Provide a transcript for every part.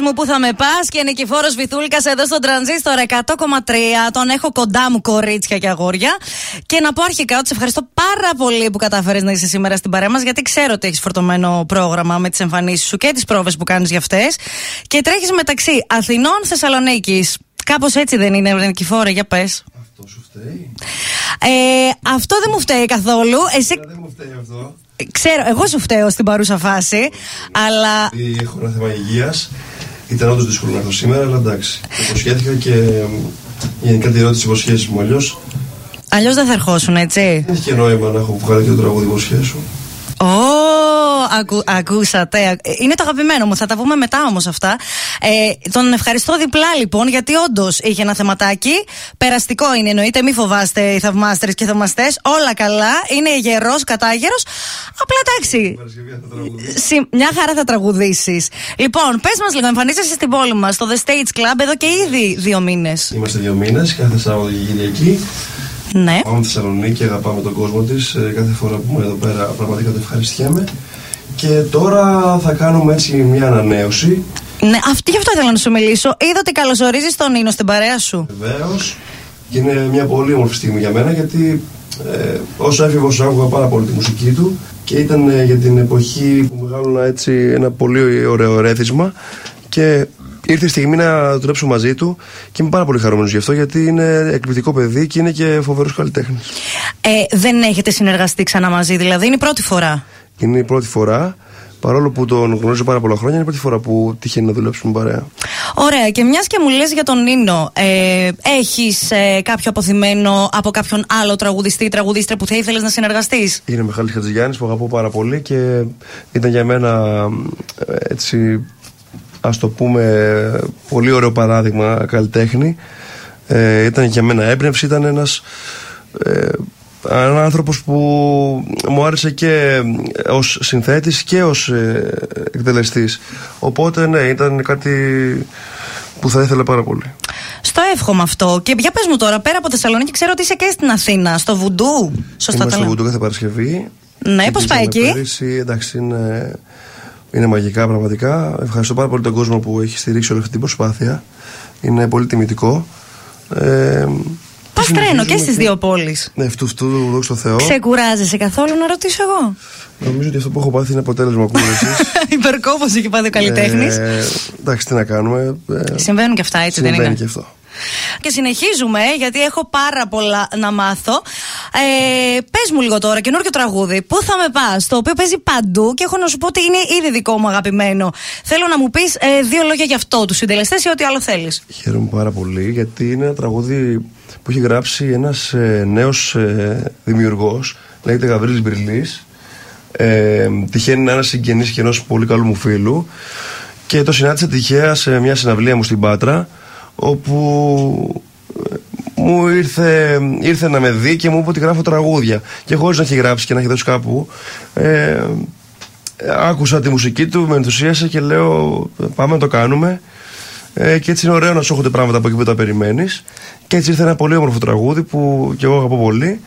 μου που θα με πας και νικηφόρο Βυθούλκα εδώ στο τρανζίστορ 100,3. Τον έχω κοντά μου κορίτσια και αγόρια. Και να πω αρχικά ότι σε ευχαριστώ πάρα πολύ που κατάφερε να είσαι σήμερα στην παρέα μας, γιατί ξέρω ότι έχεις φορτωμένο πρόγραμμα με τις εμφανίσεις σου και τις πρόβες που κάνεις για αυτές. Και τρέχεις μεταξύ Αθηνών Θεσσαλονίκης. Κάπως έτσι δεν είναι, Νικηφόρε, για πες. Αυτό σου φταίει; Ε, αυτό δεν μου φταίει καθόλου. Εσύ... Δεν μου φταίει αυτό. Ξέρω, εγώ σου φταίω στην παρούσα φάση, αλλά Γιατί Έχω ένα θέμα υγείας. Ήταν όντως δύσκολο να έρθω σήμερα, αλλά εντάξει. Υποσχέθηκα και ε, γενικά τηρώ τι υποσχέσεις μου. Αλλιώς αλλιώς δεν θα ερχόσουν, έτσι. δεν έχει και νόημα να έχω βγάλει και το τραγούδι υποσχέσου. Ω, ακου, ακούσατε. Ε, Είναι το αγαπημένο μου. Θα τα πούμε μετά όμως αυτά. Ε, τον ευχαριστώ διπλά λοιπόν, γιατί όντως είχε ένα θεματάκι. Περαστικό είναι εννοείται. Μην φοβάστε οι θαυμάστερε και θαυμαστές. Όλα καλά. Είναι γερός, κατάγερος. Απλά εντάξει. Παρασκευή θα τραγουδήσω. Συ- Μια χαρά θα τραγουδήσεις. Λοιπόν, πες μας λίγο, εμφανίζεσαι στην πόλη μας, στο The Stage Club, εδώ και ήδη δύο μήνες. Είμαστε δύο μήνες, κάθε Σάββατο και Κυριακή. Ναι. Πάμε στη Θεσσαλονίκη, αγαπάμε τον κόσμο της. Κάθε φορά που είμαι εδώ πέρα, πραγματικά το ευχαριστιέμαι. Και τώρα θα κάνουμε έτσι μια ανανέωση. ναι. Αυτή, γι' αυτό ήθελα να σου μιλήσω. Είδα ότι καλωσορίζεις τον Νίνο στην παρέα σου. Βεβαίως. Και είναι μια πολύ όμορφη στιγμή για μένα γιατί ε, όσο έφηβο άκουγα πάρα πολύ τη μουσική του και ήταν ε, για την εποχή που μεγάλωνα έτσι ένα πολύ ωραίο ρέθισμα και ήρθε η στιγμή να δουλέψω μαζί του και είμαι πάρα πολύ χαρούμενος γι' αυτό γιατί είναι εκπληκτικό παιδί και είναι και φοβερός καλλιτέχνης. Ε, δεν έχετε συνεργαστεί ξανά μαζί, δηλαδή είναι η πρώτη φορά; Είναι η πρώτη φορά, παρόλο που τον γνωρίζω πάρα πολλά χρόνια, είναι η πρώτη φορά που τυχαίνει να δουλέψουμε παρέα. Ωραία, και μιας και μου λες για τον Νίνο, ε, έχεις ε, κάποιο αποθυμένο από κάποιον άλλο τραγουδιστή ή τραγουδίστρια που θα ήθελες να συνεργαστείς; Είναι Μιχάλης Χατζηγιάννης που αγαπώ πάρα πολύ και ήταν για μένα ε, έτσι ας το πούμε πολύ ωραίο παράδειγμα καλλιτέχνη ε, ήταν για μένα έμπνευση ήταν ένας ε, ένα άνθρωπος που μου άρεσε και ως συνθέτης και ως ε, εκτελεστής οπότε ναι ήταν κάτι που θα ήθελα πάρα πολύ Στο εύχομαι αυτό. Και για πες μου τώρα, πέρα από Θεσσαλονίκη, ξέρω ότι είσαι και στην Αθήνα, στο Βουντού. Σωστά Είμαι τα στο λέω. Βουντού κάθε Παρασκευή. Ναι, Και πώς πάει πήγαμε εκεί; πέρυσι, εντάξει, είναι, είναι μαγικά πραγματικά. Ευχαριστώ πάρα πολύ τον κόσμο που έχει στηρίξει όλη αυτή την προσπάθεια. Είναι πολύ τιμητικό. Ε, Πα και τρένο και συνεχίζουμε στι δύο πόλεις. Ναι, αυτού αυτού, δόξα τω Θεώ. Ξεκουράζεσαι καθόλου να ρωτήσω εγώ; Νομίζω ότι αυτό που έχω πάθει είναι αποτέλεσμα κούραση. Υπερκόπωση έχει πάθει ο καλλιτέχνης. Ε, εντάξει, τι να κάνουμε. Ε, Συμβαίνουν και αυτά, έτσι δεν συμβαίνει είναι; και αυτό. Και συνεχίζουμε, γιατί έχω πάρα πολλά να μάθω. Ε, Πες μου λίγο τώρα, καινούργιο τραγούδι. Πού θα με πας, το οποίο παίζει παντού και έχω να σου πω ότι είναι ήδη δικό μου αγαπημένο. Θέλω να μου πεις ε, δύο λόγια γι' αυτό, τους συντελεστές ή ό,τι άλλο θέλεις. Χαίρομαι πάρα πολύ γιατί είναι ένα τραγούδι που έχει γράψει ένας ε, νέος ε, δημιουργός λέγεται Γαβρίλης Μπριλής ε, τυχαίνει να είναι ένας συγγενής και ενός πολύ καλού μου φίλου και το συνάντησα τυχαία σε μια συναυλία μου στην Πάτρα όπου ε, μου ήρθε, ήρθε να με δει και μου είπε ότι γράφω τραγούδια και χωρίς να έχει γράψει και να έχει δώσει κάπου ε, άκουσα τη μουσική του, με ενθουσίασε και λέω πάμε να το κάνουμε ε, και έτσι είναι ωραίο να σου έρχονται πράγματα από εκεί που τα περιμένεις. Και έτσι ήρθε ένα πολύ όμορφο τραγούδι που και εγώ αγαπώ πολύ.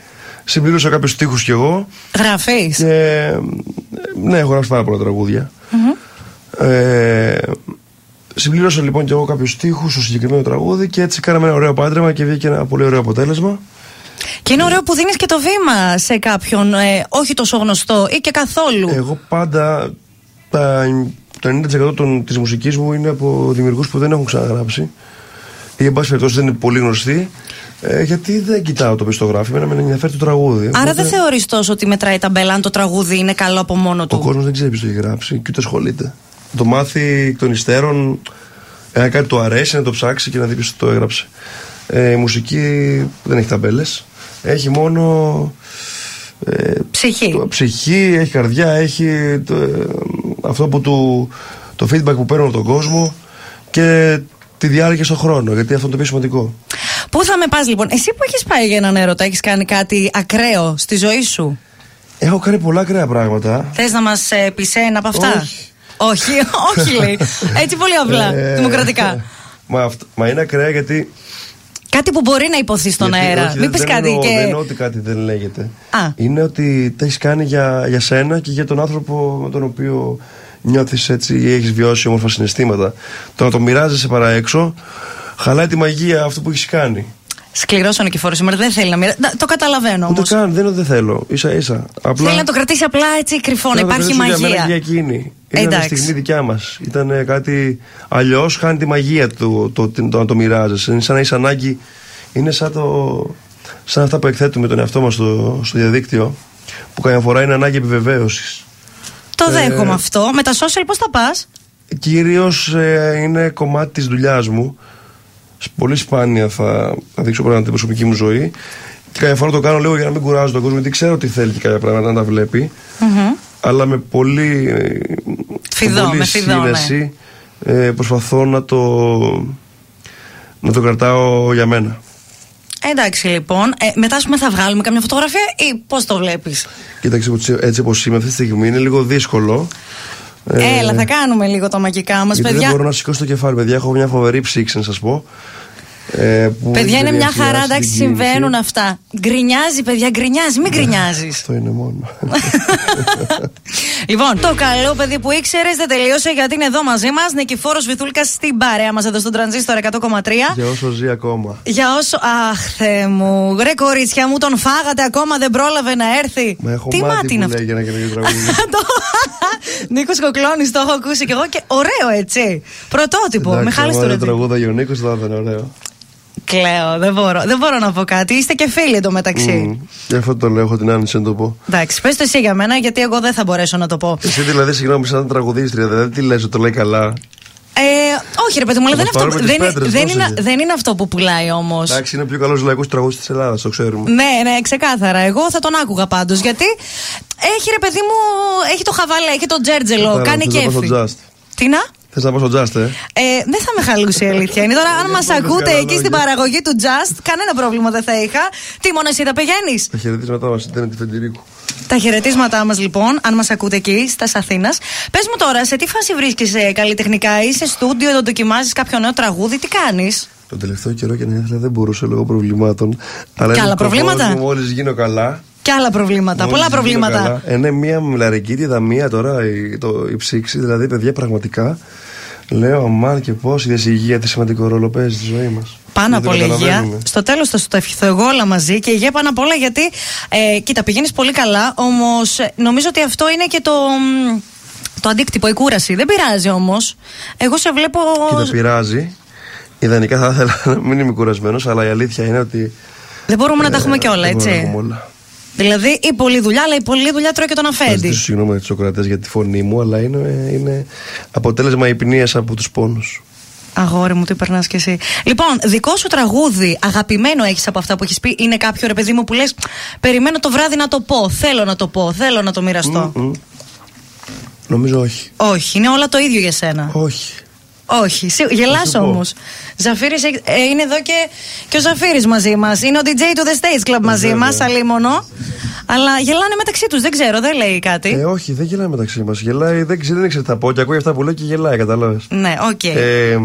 Συμπλήρωσα κάποιους στίχους κι εγώ. Γραφεί. Και, ε, ναι, έχω γράψει πάρα πολλά τραγούδια. Ε, συμπλήρωσα λοιπόν κι εγώ κάποιους στίχους στο συγκεκριμένο τραγούδι και έτσι κάναμε ένα ωραίο πάντρεμα και βγήκε ένα πολύ ωραίο αποτέλεσμα. Και είναι ωραίο που δίνεις και το βήμα σε κάποιον, ε, όχι τόσο γνωστό ή και καθόλου. Εγώ πάντα τα, το 90% των, της μουσικής μου είναι από δημιουργούς που δεν έχουν ξαναγράψει ή εν πάση περιπτώσει δεν είναι πολύ γνωστοί ε, γιατί δεν κοιτάω το πιστογράφημα, εμένα με ενδιαφέρει το τραγούδι. Άρα Οπότε δεν θεωρείς τόσο ότι μετράει τα μπέλα αν το τραγούδι είναι καλό από μόνο Ο του. κόσμος δεν ξέρει ποιος το έχει γράψει και ούτε ασχολείται. Το μάθει εκ των υστέρων, εάν κάτι του αρέσει, να το ψάξει και να δει ποιος το έγραψε. Ε, η μουσική δεν έχει ταμπέλες, έχει μόνο ε, Ψυχή. το- ψυχή, έχει καρδιά, έχει το, ε, αυτό που του, το feedback που παίρνω από τον κόσμο και τη διάρκεια στον χρόνο, γιατί αυτό είναι το πιο σημαντικό. Πού θα με πας λοιπόν, εσύ που έχεις πάει για έναν έρωτα, έχεις κάνει κάτι ακραίο στη ζωή σου; Έχω κάνει πολλά ακραία πράγματα. Θες να μας ε, πεις ένα από αυτά; Όχι. Όχι, όχι λέει. Έτσι πολύ απλά. Ε, Δημοκρατικά. Μα, αυτ- μα είναι ακραία γιατί. Κάτι που μπορεί να υποθεί στον γιατί- αέρα. όχι, Μην δεν- πεις δεν κάτι εννοώ- και. Δεν εννοώ ότι κάτι δεν λέγεται. Α. Είναι ότι τα έχεις κάνει για, για σένα και για τον άνθρωπο με τον οποίο νιώθεις έτσι ή έχεις βιώσει όμορφα συναισθήματα. Το να το μοιράζεσαι παρά έξω, χαλάει τη μαγεία αυτό που έχεις κάνει. Σκληρό ο νικηφόρο σήμερα δεν θέλει να μοιράσει. Το καταλαβαίνω όμως. Ούτε καν, δεν, δεν θέλω. σα ίσα. Απλά... Θέλει να το κρατήσει απλά έτσι κρυφό, να υπάρχει μαγεία. Για μένα εκείνη. Ήταν μια στιγμή δικιά μας. Ήταν κάτι αλλιώς, χάνει τη μαγεία του το, το, το, να το μοιράζεσαι. Είναι σαν να έχει ανάγκη. Είναι σαν, το, σαν αυτά που εκθέτουμε τον εαυτό μας στο, στο διαδίκτυο, που καμιά φορά είναι ανάγκη επιβεβαίωσης. Το ε, δέχομαι αυτό. Με τα social πώς θα πας; Κυρίως ε, είναι κομμάτι της δουλειάς μου πολύ σπάνια θα, θα δείξω πράγματα την προσωπική μου ζωή. Και κάποια φορά το κάνω λίγο για να μην κουράζω τον κόσμο, γιατί ξέρω τι θέλει και κάποια πράγματα να τα βλέπει. Mm-hmm. Αλλά με πολύ, φιδό, πολύ με φιδό, σύνεση ναι. ε, προσπαθώ να το, να το κρατάω για μένα. Εντάξει λοιπόν, ε, μετά πούμε, θα βγάλουμε καμιά φωτογραφία ή πώς το βλέπεις; Κοίταξε, έτσι όπως είμαι αυτή τη στιγμή είναι λίγο δύσκολο. Ε, Έλα, θα κάνουμε λίγο τα μαγικά μας, παιδιά. Δεν μπορώ να σηκώσω το κεφάλι, παιδιά. Έχω μια φοβερή ψήξη, να σας πω. Ε, παιδιά είναι μια χαρά, εντάξει, συμβαίνουν αυτά. Γκρινιάζει, παιδιά, γκρινιάζει, μην γκρινιάζεις. Αυτό είναι μόνο. λοιπόν, το καλό παιδί που ήξερες δεν τελείωσε γιατί είναι εδώ μαζί μας. Νικηφόρος Βυθούλκας στην παρέα μας εδώ στον Τρανζίστορ 100,3. Για όσο ζει ακόμα. Για όσο. Αχ, θέ μου. Ρε κορίτσια μου, τον φάγατε ακόμα, δεν πρόλαβε να έρθει. Μα έχω Τι μάτι είναι αυτό; Νίκος Κοκλώνης, το έχω ακούσει κι εγώ και ωραίο έτσι. Πρωτότυπο. Μιχάλης του τραγούδα για ο Νίκος θα ήταν ωραίο. Κλαίω, δεν μπορώ, δεν μπορώ να πω κάτι. Είστε και φίλοι εντωμεταξύ. Mm, γι' αυτό το λέω, έχω την άνεση να το πω. Εντάξει, πες το εσύ για μένα, γιατί εγώ δεν θα μπορέσω να το πω. Εσύ δηλαδή, συγγνώμη, σαν τραγουδίστρια, δηλαδή τι λες, το λέει καλά; Ε, όχι, ρε παιδί μου, αλλά δεν, αυτό, δεν, πέτρες, δεν, είναι, δεν είναι αυτό που πουλάει όμως. Εντάξει, είναι ο πιο καλός λαϊκός τραγουδιστής της Ελλάδας, το ξέρουμε. Ναι, ναι, ξεκάθαρα. Εγώ θα τον άκουγα πάντως. Γιατί έχει ρε παιδί μου, έχει το χαβάλε, έχει το τζέρτζελο, κάνει κέφι. Τι να; Θες να πω στο Just, ε; ε; δεν θα με χαλούσε η αλήθεια. Είναι τώρα, αν μας ακούτε εκεί στην παραγωγή του Just, κανένα πρόβλημα δεν θα είχα. Τι μόνο εσύ θα πηγαίνεις; Τα χαιρετίσματά μας, ήταν τη Φεντηρίκου. Τα χαιρετίσματά μας λοιπόν, αν μας ακούτε εκεί, στα Αθήνας. Πες μου τώρα, σε τι φάση βρίσκεσαι καλλιτεχνικά, είσαι στούντιο, το δοκιμάζει κάποιο νέο τραγούδι, τι κάνεις; Το τελευταίο καιρό και να ήθελα δεν μπορούσα λόγω προβλημάτων. Αλλά και άλλα προβλήματα; Μόλις γίνω καλά, και άλλα προβλήματα. Πολλά προβλήματα. Είναι μία μλαρική μία τώρα η, το, η ψήξη, δηλαδή παιδιά πραγματικά. Λέω, αμάν και πώς η υγεία τι σημαντικό ρόλο παίζει στη ζωή μας. Πάνω από όλα υγεία. Στο τέλος θα σου το ευχηθώ εγώ όλα μαζί και υγεία πάνω απ' όλα γιατί. Ε, κοίτα, πηγαίνεις πολύ καλά, όμως ε, νομίζω ότι αυτό είναι και το. Το αντίκτυπο, η κούραση. Δεν πειράζει όμως. Εγώ σε βλέπω. Κοίτα, πειράζει. Ιδανικά θα ήθελα να μην είμαι κουρασμένος, αλλά η αλήθεια είναι ότι. Δεν μπορούμε να τα έχουμε ε, κιόλα, έτσι. Όλα. Δηλαδή η πολλή δουλειά, αλλά η πολλή δουλειά τρώει και τον αφέντη. ζητήσω συγγνώμη του Σοκρατές για τη φωνή μου, αλλά είναι, είναι αποτέλεσμα υπνίας από τους πόνους. Αγόρι μου, τι περνάς κι εσύ. Λοιπόν, δικό σου τραγούδι, αγαπημένο έχεις από αυτά που έχεις πει, είναι κάποιο ρε παιδί μου που λες: Περιμένω το βράδυ να το πω, θέλω να το πω, θέλω να το μοιραστώ. Mm-hmm. Νομίζω όχι. Όχι, είναι όλα το ίδιο για σένα. Όχι. Όχι, γελάς όμως. Ζαφύρι ε, είναι εδώ και, και ο Ζαφύρι μαζί μας. Είναι ο DJ του The Stage Club μαζί μας, αλίμονο. Αλλά γελάνε μεταξύ τους, δεν ξέρω, δεν λέει κάτι. Ε, όχι, δεν γελάνε μεταξύ μας. Γελάει, δεν, δεν ήξερε τι θα πω και ακούει αυτά που λέει και γελάει, κατάλαβες. Ναι, OK. Okay. Ε,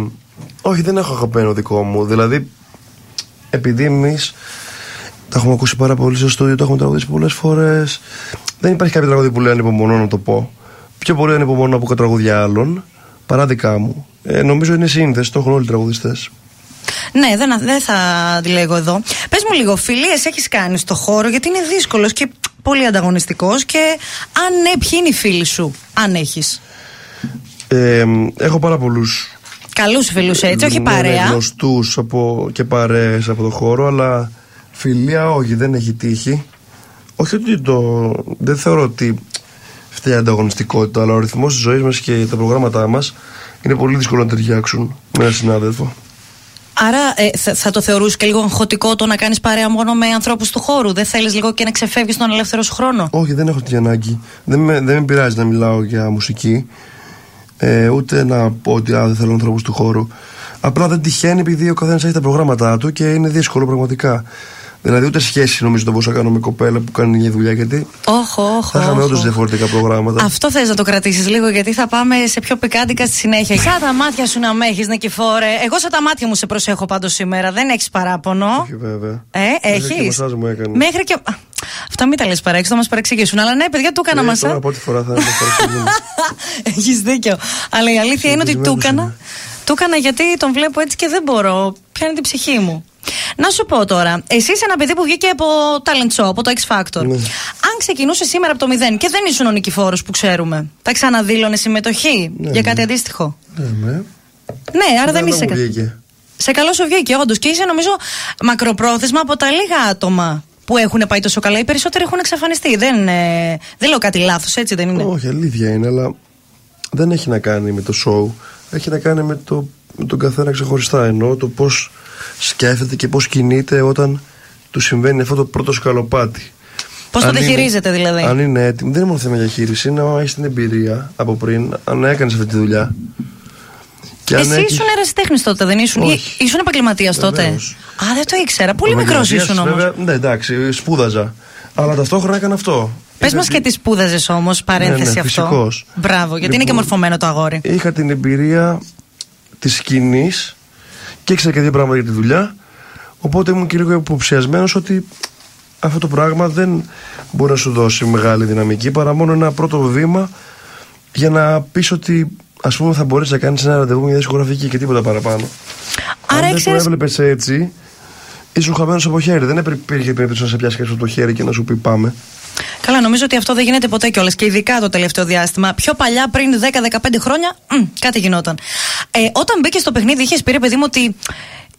όχι, δεν έχω αγαπημένο δικό μου. Δηλαδή, επειδή εμείς τα έχουμε ακούσει πάρα πολύ στο στούντιο, το έχουμε τραγουδίσει πολλές φορές. Δεν υπάρχει κάποιο τραγούδι που λέει ανυπομονώ να το πω. Πιο πολύ ανυπομονώ να πω τραγούδια άλλων παρά δικά μου. Ε, νομίζω είναι σύνδεση, το έχουν όλοι οι τραγουδιστές. Ναι, δεν, δεν θα τη λέγω εδώ. Πες μου λίγο, φιλίες έχεις κάνει στο χώρο, γιατί είναι δύσκολος και πολύ ανταγωνιστικός. Και αν ναι, ποιοι είναι οι φίλοι σου, αν έχεις; Ε, έχω πάρα πολλούς. Καλούς φίλους έτσι, όχι ναι, παρέα. Ναι, γνωστού και παρέες από το χώρο, αλλά φιλία όχι, δεν έχει τύχει. Όχι ότι το. Δεν θεωρώ ότι φταίει ανταγωνιστικότητα, αλλά ο ρυθμός της ζωής μας και τα προγράμματά μας είναι πολύ δύσκολο να ταιριάξουν με έναν συνάδελφο. Άρα ε, θα, θα, το θεωρούσες και λίγο αγχωτικό το να κάνεις παρέα μόνο με ανθρώπους του χώρου; Δεν θέλεις λίγο και να ξεφεύγεις τον ελεύθερο σου χρόνο; Όχι, δεν έχω την ανάγκη. Δεν με, δεν με πειράζει να μιλάω για μουσική. Ε, ούτε να πω ότι α, δεν θέλω ανθρώπους του χώρου. Απλά δεν τυχαίνει επειδή ο καθένας έχει τα προγράμματά του και είναι δύσκολο πραγματικά. Δηλαδή ούτε σχέση νομίζω δεν μπορούσα να κάνω με κοπέλα που κάνει μια δουλειά γιατί. Όχι, όχι. Θα είχαμε όντως διαφορετικά προγράμματα. Αυτό θες να το κρατήσεις λίγο γιατί θα πάμε σε πιο πικάντικα στη συνέχεια. Σαν τα μάτια σου να με έχεις, Νικηφόρε. Εγώ σαν τα μάτια μου σε προσέχω πάντως σήμερα. Δεν έχεις παράπονο. Όχι, βέβαια. Ε, έχεις. μου έκανε. Μέχρι και. Αυτά μην τα λες παρέξω, θα μας παρεξηγήσουν. Αλλά ναι, παιδιά, του έκανα μα. Τώρα πρώτη φορά θα Έχεις δίκιο. Αλλά η αλήθεια είναι ότι του έκανα. Του έκανα γιατί τον βλέπω έτσι και δεν μπορώ. Πιάνει την ψυχή μου. Να σου πω τώρα, εσύ είσαι ένα παιδί που βγήκε από talent show, από το X Factor. Ναι. Αν ξεκινούσε σήμερα από το μηδέν και δεν ήσουν ο νικηφόρος που ξέρουμε, θα ξαναδήλωνε συμμετοχή ναι, για κάτι ναι. αντίστοιχο; Ναι, ναι. Ναι, άρα δεν είσαι. Βγήκε. Σε καλό σου βγήκε, όντως. Και είσαι νομίζω μακροπρόθεσμα από τα λίγα άτομα που έχουν πάει τόσο καλά. Οι περισσότεροι έχουν εξαφανιστεί. Δεν, ε, δεν λέω κάτι λάθος, έτσι δεν είναι; Όχι, αλήθεια είναι, αλλά δεν έχει να κάνει με το show. Έχει να κάνει με, το, με τον καθένα ξεχωριστά. Ενώ το πώς σκέφτεται και πώς κινείται όταν του συμβαίνει αυτό το πρώτο σκαλοπάτι. Πώς το διαχειρίζεται δηλαδή; Αν είναι έτοιμο, δεν είναι μόνο θέμα διαχείριση, είναι αν έχεις την εμπειρία από πριν, αν έκανες αυτή τη δουλειά. Και Εσύ έχεις... ήσουν ερασιτέχνης τότε, δεν ήσουν. Όχι. Ήσουν επαγγελματίας τότε; Α, δεν το ήξερα. Πολύ μικρός ήσουν όμως. Ναι, εντάξει, σπούδαζα. Αλλά ταυτόχρονα έκανα αυτό. Πες μας και τι σπούδαζες όμως, παρένθεση ναι, ναι, αυτό. Φυσικός. Μπράβο, γιατί είναι και λοιπόν, μορφωμένο το αγόρι. Είχα την εμπειρία της σκηνής και ήξερα και δύο πράγματα για τη δουλειά. Οπότε ήμουν και λίγο υποψιασμένος ότι αυτό το πράγμα δεν μπορεί να σου δώσει μεγάλη δυναμική παρά μόνο ένα πρώτο βήμα για να πεις ότι ας πούμε θα μπορέσεις να κάνεις ένα ραντεβού μια δισκογραφική και τίποτα παραπάνω. Άρα Αν δεν το έβλεπες έτσι, ήσουν χαμένος από χέρι. Δεν υπήρχε περίπτωση να σε πιάσει από το χέρι και να σου πει πάμε. Καλά, νομίζω ότι αυτό δεν γίνεται ποτέ κιόλας και ειδικά το τελευταίο διάστημα. Πιο παλιά, πριν 10-15 χρόνια, μ, κάτι γινόταν. Ε, όταν μπήκε στο παιχνίδι, είχες πει, ρε παιδί μου, ότι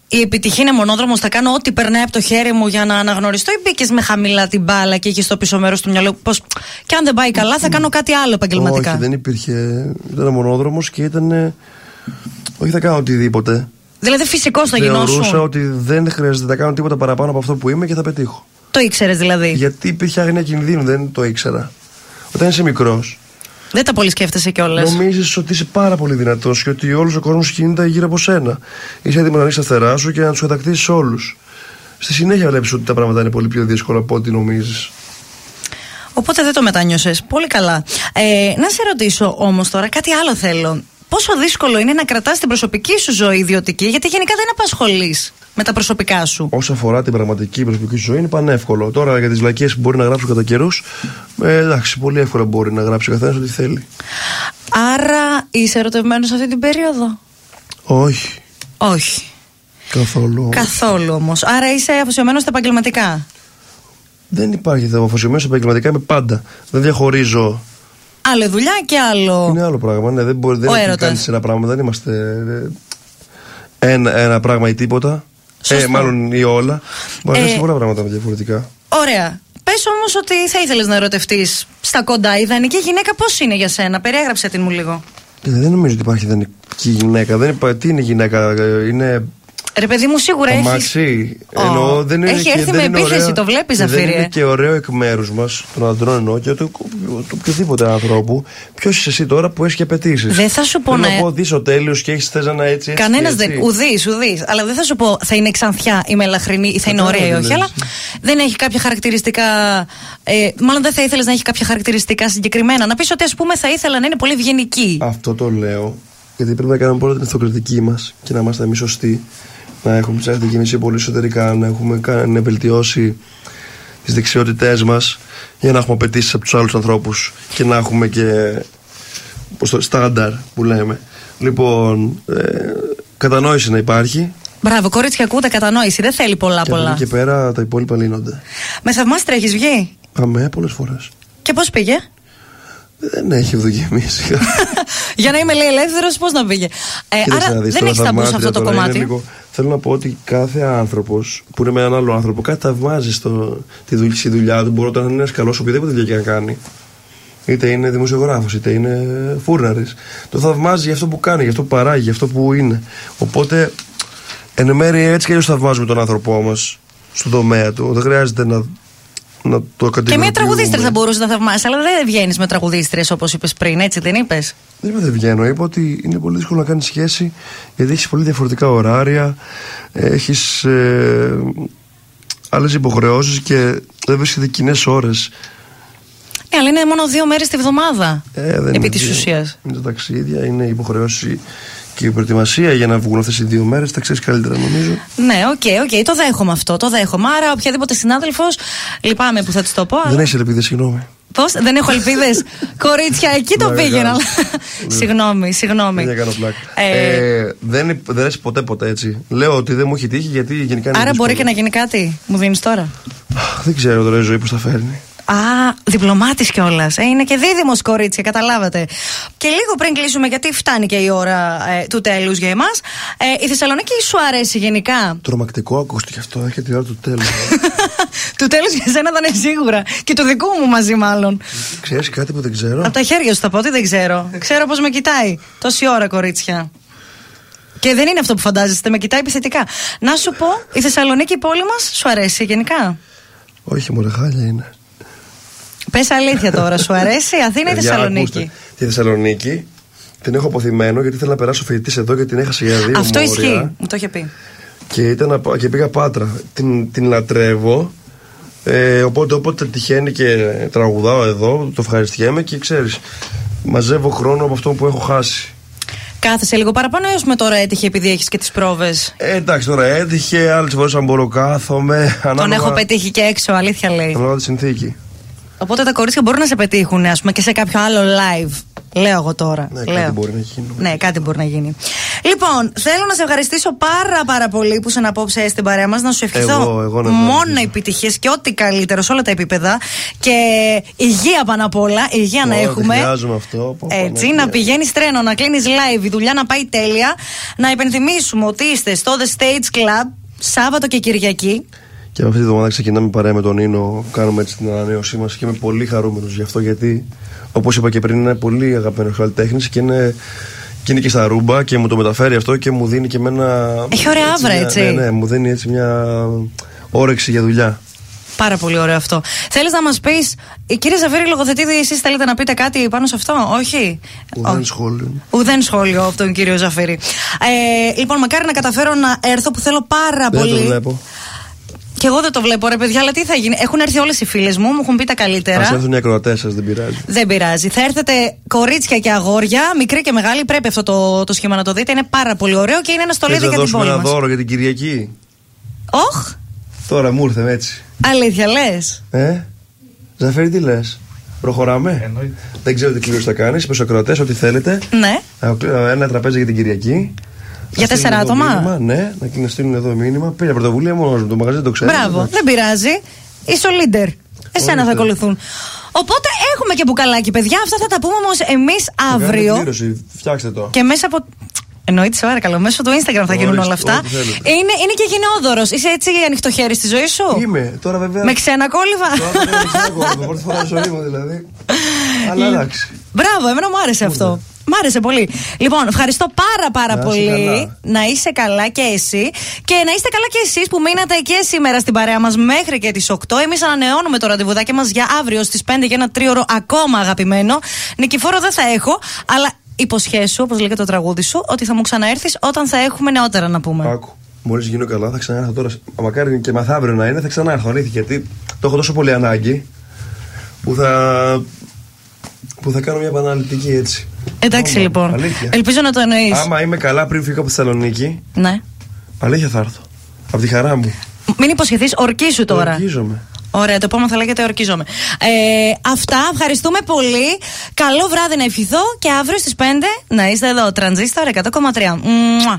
η επιτυχία είναι μονόδρομος, θα κάνω ό,τι περνάει από το χέρι μου για να αναγνωριστώ, ή μπήκες με χαμηλά την μπάλα και είχες στο πίσω μέρος του μυαλού; Πω και αν δεν πάει καλά, θα κάνω κάτι άλλο επαγγελματικά. Όχι, δεν υπήρχε. Ήταν μονόδρομος και ήταν. Όχι, θα κάνω οτιδήποτε. Δηλαδή φυσικό θα γινόσουν. Θεωρούσα ότι δεν χρειάζεται να κάνω τίποτα παραπάνω από αυτό που είμαι και θα πετύχω. Το ήξερες δηλαδή; Γιατί υπήρχε άγνοια κινδύνου, δεν το ήξερα. Όταν είσαι μικρός. Δεν τα πολύ σκέφτεσαι κιόλας. Νομίζεις ότι είσαι πάρα πολύ δυνατός και ότι όλος ο κόσμος κινείται γύρω από σένα. Είσαι έτοιμος να ρίξει τα θερά σου και να τους κατακτήσεις όλους. Στη συνέχεια βλέπεις ότι τα πράγματα είναι πολύ πιο δύσκολα από ό,τι νομίζεις. Οπότε δεν το μετάνιωσε. Πολύ καλά. Ε, να σε ρωτήσω όμως τώρα κάτι άλλο θέλω πόσο δύσκολο είναι να κρατάς την προσωπική σου ζωή ιδιωτική, γιατί γενικά δεν απασχολείς με τα προσωπικά σου. Όσο αφορά την πραγματική προσωπική σου ζωή, είναι πανεύκολο. Τώρα για τις λακίε που μπορεί να γράψω κατά καιρούς, ε, εντάξει, πολύ εύκολα μπορεί να γράψει ο καθένας ό,τι θέλει. Άρα είσαι ερωτευμένος αυτή την περίοδο; Όχι. Όχι. Καθόλου. Καθόλου όμως. Άρα είσαι αφοσιωμένος στα επαγγελματικά; Δεν υπάρχει. Αφοσιωμένος στα επαγγελματικά είμαι πάντα. Δεν διαχωρίζω Άλλο δουλειά και άλλο. Είναι άλλο πράγμα. Ναι, δεν μπορεί να κάνει ένα πράγμα. Δεν είμαστε ε, ένα, ένα πράγμα ή τίποτα. Ε, μάλλον ή όλα. Μπορεί να ε, πολλά πράγματα διαφορετικά. Ωραία. Πες όμως ότι θα ήθελες να ερωτευτείς στα κοντά. Η ιδανική γυναίκα πώς είναι για σένα; Περιέγραψε την μου λίγο. Ε, δεν νομίζω ότι υπάρχει ιδανική γυναίκα. Δεν τι είναι γυναίκα. Είναι Ρε παιδί μου, σίγουρα έχει. Μαξί. Oh. δεν είναι έχει έρθει με επίθεση, το βλέπεις, Ζαφίρι. Δεν είναι και ωραίο εκ μέρους μας, των αντρών εννοώ και του οποιοδήποτε ανθρώπου. Ποιος είσαι εσύ τώρα που έχεις και απαιτήσεις; Δεν θα σου πω να. πω δεις ο τέλειος και έχεις θες να έτσι. έτσι Κανένας δεν. Ουδή, ουδή. Αλλά δεν θα σου πω θα είναι ξανθιά ή μελαχρινή ή θα είναι ωραία ή όχι. Αλλά δεν έχει κάποια χαρακτηριστικά. Ε, μάλλον δεν θα ήθελες να έχει κάποια χαρακτηριστικά συγκεκριμένα. Να πεις ότι ας πούμε θα ήθελα να είναι πολύ ευγενική. Αυτό το λέω. Γιατί πρέπει να κάνουμε πρώτα την αυτοκριτική μας και να είμαστε εμείς σωστοί να έχουμε ψάξει και εμεί πολύ εσωτερικά, να έχουμε να βελτιώσει τις δεξιότητές μας για να έχουμε απαιτήσεις από τους άλλους ανθρώπους και να έχουμε και πώς το, στάνταρ που λέμε. Λοιπόν, ε, κατανόηση να υπάρχει. Μπράβο, κορίτσια, ακούτε κατανόηση. Δεν θέλει πολλά και πολλά. Και και τα υπόλοιπα λύνονται. Με θαυμάστρα έχει βγει. Αμέ, πολλές φορές. Και πώς πήγε; Δεν έχει ευδοκιμήσει. Για να είμαι λέει ελεύθερος, πώς να πήγε. Ε, άρα δεν έχεις ταμπούς σε αυτό το κομμάτι; θέλω να πω ότι κάθε άνθρωπος που είναι με έναν άλλο άνθρωπο κάτι θαυμάζει στο, τη δουλειά, στη δουλειά του. Μπορεί να είναι ένα καλός οποιαδήποτε δουλειά και να κάνει. Είτε είναι δημοσιογράφος, είτε είναι φούρναρης. Το θαυμάζει για αυτό που κάνει, για αυτό που παράγει, για αυτό που είναι. Οπότε, εν μέρει έτσι και αλλιώς θαυμάζουμε τον άνθρωπό μας στον τομέα του. Δεν χρειάζεται να να το Και μια τραγουδίστρια θα μπορούσε να θαυμάσει, αλλά δεν βγαίνεις με τραγουδίστριες όπως είπες πριν, έτσι δεν είπες; Δεν είπα δεν βγαίνω. Είπα ότι είναι πολύ δύσκολο να κάνεις σχέση γιατί έχεις πολύ διαφορετικά ωράρια. Έχεις. Ε, άλλες υποχρεώσεις και δεν βρίσκεται κοινές ώρες. Ε, αλλά είναι μόνο δύο μέρες τη βδομάδα. Ε, δεν επί είναι της δύο. ουσίας. Είναι τα ταξίδια, είναι η υποχρεώση και η προετοιμασία για να βγουν αυτές οι δύο μέρες. Τα ξέρεις καλύτερα, νομίζω. Ναι, OK, OK, το δέχομαι αυτό. Το δέχομαι. Άρα, οποιαδήποτε συνάδελφος, λυπάμαι που θα της το πω. Δεν έχεις ελπίδες, συγγνώμη. Πώς, δεν έχω ελπίδες; Κορίτσια, εκεί το Πλάκα πήγαινα. κάνεις. συγγνώμη, συγγνώμη. Δεν κάνω πλάκα. Ε, Ε, δεν, δεν λες ποτέ ποτέ έτσι. Λέω ότι δεν μου έχει τύχει γιατί γενικά είναι Άρα μπορεί και δύσκολο. να γίνει κάτι. Μου δίνεις τώρα; Δεν ξέρω τώρα η ζωή πώς θα φέρνει. Α, διπλωμάτης κιόλας. Ε, είναι και δίδυμος κορίτσια, καταλάβατε. Και λίγο πριν κλείσουμε, γιατί φτάνει και η ώρα ε, του τέλους για εμάς. Ε, η Θεσσαλονίκη σου αρέσει γενικά; Τρομακτικό ακούστηκε αυτό, έρχεται η ώρα του τέλους. του τέλους για σένα θα είναι σίγουρα. Και του δικού μου μαζί, μάλλον. Ξέρεις κάτι που δεν ξέρω; Από τα χέρια σου θα πω, ότι δεν ξέρω. Ξέρω πώ με κοιτάει. Τόση ώρα, κορίτσια. Και δεν είναι αυτό που φαντάζεστε, με κοιτάει επιθετικά. Να σου πω, η Θεσσαλονίκη, η πόλη μας, σου αρέσει γενικά; Όχι, μωρέ, χάλια είναι. Πες αλήθεια τώρα, σου αρέσει; Η Αθήνα ή η Παιδιά, Θεσσαλονίκη; ακούστε, Τη Θεσσαλονίκη την έχω αποθυμένο γιατί θέλω να περάσω φοιτητής εδώ και την έχασα για δύο Αυτό μόρια. ισχύει, μου το είχε πει. Και, ήταν, να πάω- και πήγα πάτρα. Την, την λατρεύω. Ε, οπότε όποτε τυχαίνει και τραγουδάω εδώ, το ευχαριστιέμαι και ξέρεις. Μαζεύω χρόνο από αυτό που έχω χάσει. Κάθεσαι λίγο παραπάνω ή με τώρα έτυχε επειδή έχεις και τις πρόβες; Ε, εντάξει, τώρα έτυχε, άλλες φορές αν μπορώ κάθομαι. Τον ανάλογα- έχω πετύχει και έξω, αλήθεια λέει. Ανάλογα τη συνθήκη. Οπότε τα κορίτσια μπορούν να σε πετύχουν, ας πούμε, και σε κάποιο άλλο live. Λέω εγώ τώρα. Ναι, Λέω. κάτι μπορεί να γίνει. Ναι, κάτι μπορεί να γίνει. Λοιπόν, θέλω να σε ευχαριστήσω πάρα πάρα πολύ που σε απόψε στην παρέα μας. Να σου ευχηθώ Εγώ, εγώ να μόνο ευχαριστήσω. επιτυχίες και ό,τι καλύτερο σε όλα τα επίπεδα. Και υγεία πάνω απ' όλα. Υγεία να Ω, έχουμε. το χρειάζομαι αυτό. Πω, πω, Έτσι, ναι, να ναι. πηγαίνεις τρένο, να κλείνεις live, η δουλειά να πάει τέλεια. Να υπενθυμίσουμε ότι είστε στο The Stage Club Σάββατο και Κυριακή. Και αυτή τη βδομάδα ξεκινάμε παρέα με τον Νίνο. Κάνουμε έτσι την ανανέωσή μας και είμαι πολύ χαρούμενος γι' αυτό γιατί, όπως είπα και πριν, είναι πολύ αγαπημένο καλλιτέχνη και είναι, και είναι και στα ρούμπα και μου το μεταφέρει αυτό και μου δίνει και εμένα. Έχει ωραία άβρα, μια- έτσι. Ναι, ναι, μου δίνει έτσι μια όρεξη για δουλειά. Πάρα πολύ ωραίο αυτό. Θέλεις να μας πεις, κύριε Ζαβίρη Λογοθετήδη, εσείς θέλετε να πείτε κάτι πάνω σε αυτό, Όχι; Ουδέν Όχι. σχόλιο. Ουδέν σχόλιο από τον κύριο Ζαφύρη. Ε, λοιπόν, μακάρι να καταφέρω να έρθω που θέλω πάρα Δεν πολύ. το βλέπω. Και εγώ δεν το βλέπω, ρε παιδιά, αλλά τι θα γίνει. Έχουν έρθει όλες οι φίλες μου, μου έχουν πει τα καλύτερα. Α έρθουν οι ακροατές σας, δεν πειράζει. Δεν πειράζει. Θα έρθετε κορίτσια και αγόρια, μικρή και μεγάλη. Πρέπει αυτό το, το σχήμα να το δείτε. Είναι πάρα πολύ ωραίο και είναι ένα στολίδι Θες να για την δώσουμε πόλη ένα μας. δώρο για την Κυριακή; Όχ, Τώρα μου ήρθε έτσι. αλήθεια λες. Ε, Ζαφέρι, τι λες; Προχωράμε; Δεν ξέρω τι κλήρωση θα κάνεις. Πε ακροατές, ό,τι θέλετε. Ναι. Ε, Ένα τραπέζι για την Κυριακή. Για Να στείλουν τέσσερα εδώ άτομα; μήνυμα, ναι, να να στείλουν εδώ μήνυμα. Πήρε πρωτοβουλία μόνος μου. Το μαγαζί δεν το ξέρει. Μπράβο, δεν πειράζει. Είσαι ο leader. Εσένα θα Ορίστε. ακολουθούν. Οπότε έχουμε και μπουκαλάκι, παιδιά. Αυτά θα τα πούμε όμως εμείς αύριο. Φτιάξτε το. Και μέσα από. Εννοείται, σε παρακαλώ. Μέσω του Instagram θα γίνουν Ορίστε, όλα αυτά. ό,τι θέλετε. Είναι, είναι και γενναιόδωρο. Είσαι έτσι ανοιχτό χέρι στη ζωή σου; Είμαι τώρα βέβαια. Με ξένα κόλληβα; Τώρα δεν ξέρω ακόμα. Πρώτη φορά στη ζωή μου δηλαδή. Αλλά εντάξει. Μπράβο, εμένα μου άρεσε αυτό. Μ' άρεσε πολύ. Λοιπόν, ευχαριστώ πάρα πάρα Να είσαι πολύ. καλά. Να είσαι καλά και εσύ. Και να είστε καλά και εσείς που μείνατε και σήμερα στην παρέα μας μέχρι και τις 8. Εμείς ανανεώνουμε το ραντεβουδάκι μας για αύριο στις 5 για ένα τρίωρο ακόμα αγαπημένο. Νικηφόρο δεν θα έχω, αλλά υποσχέσου, όπως λέγεται το τραγούδι σου, ότι θα μου ξαναέρθεις όταν θα έχουμε νεότερα να πούμε. Άκου. Μόλις γίνω καλά θα ξανάρθω τώρα. Μακάρι και μαθαύριο να είναι, θα ξανάρθω. Αλήθεια γιατί το έχω τόσο πολύ ανάγκη που θα. που θα κάνω μια επαναληπτική έτσι. Εντάξει Άμα, λοιπόν. αλήθεια. Ελπίζω να το εννοείς. Άμα είμαι καλά πριν φύγω από τη Θεσσαλονίκη, Ναι. αλήθεια θα έρθω. Από τη χαρά μου. Μην υποσχεθείς, ορκίσου τώρα. Ορκίζομαι. Ωραία, το επόμενο θα λέγεται ορκίζομαι. Ε, αυτά, ευχαριστούμε πολύ. Καλό βράδυ να ευχηθώ και αύριο στις 5 να είστε εδώ. Τρανζίστορ 100,3. Μουα.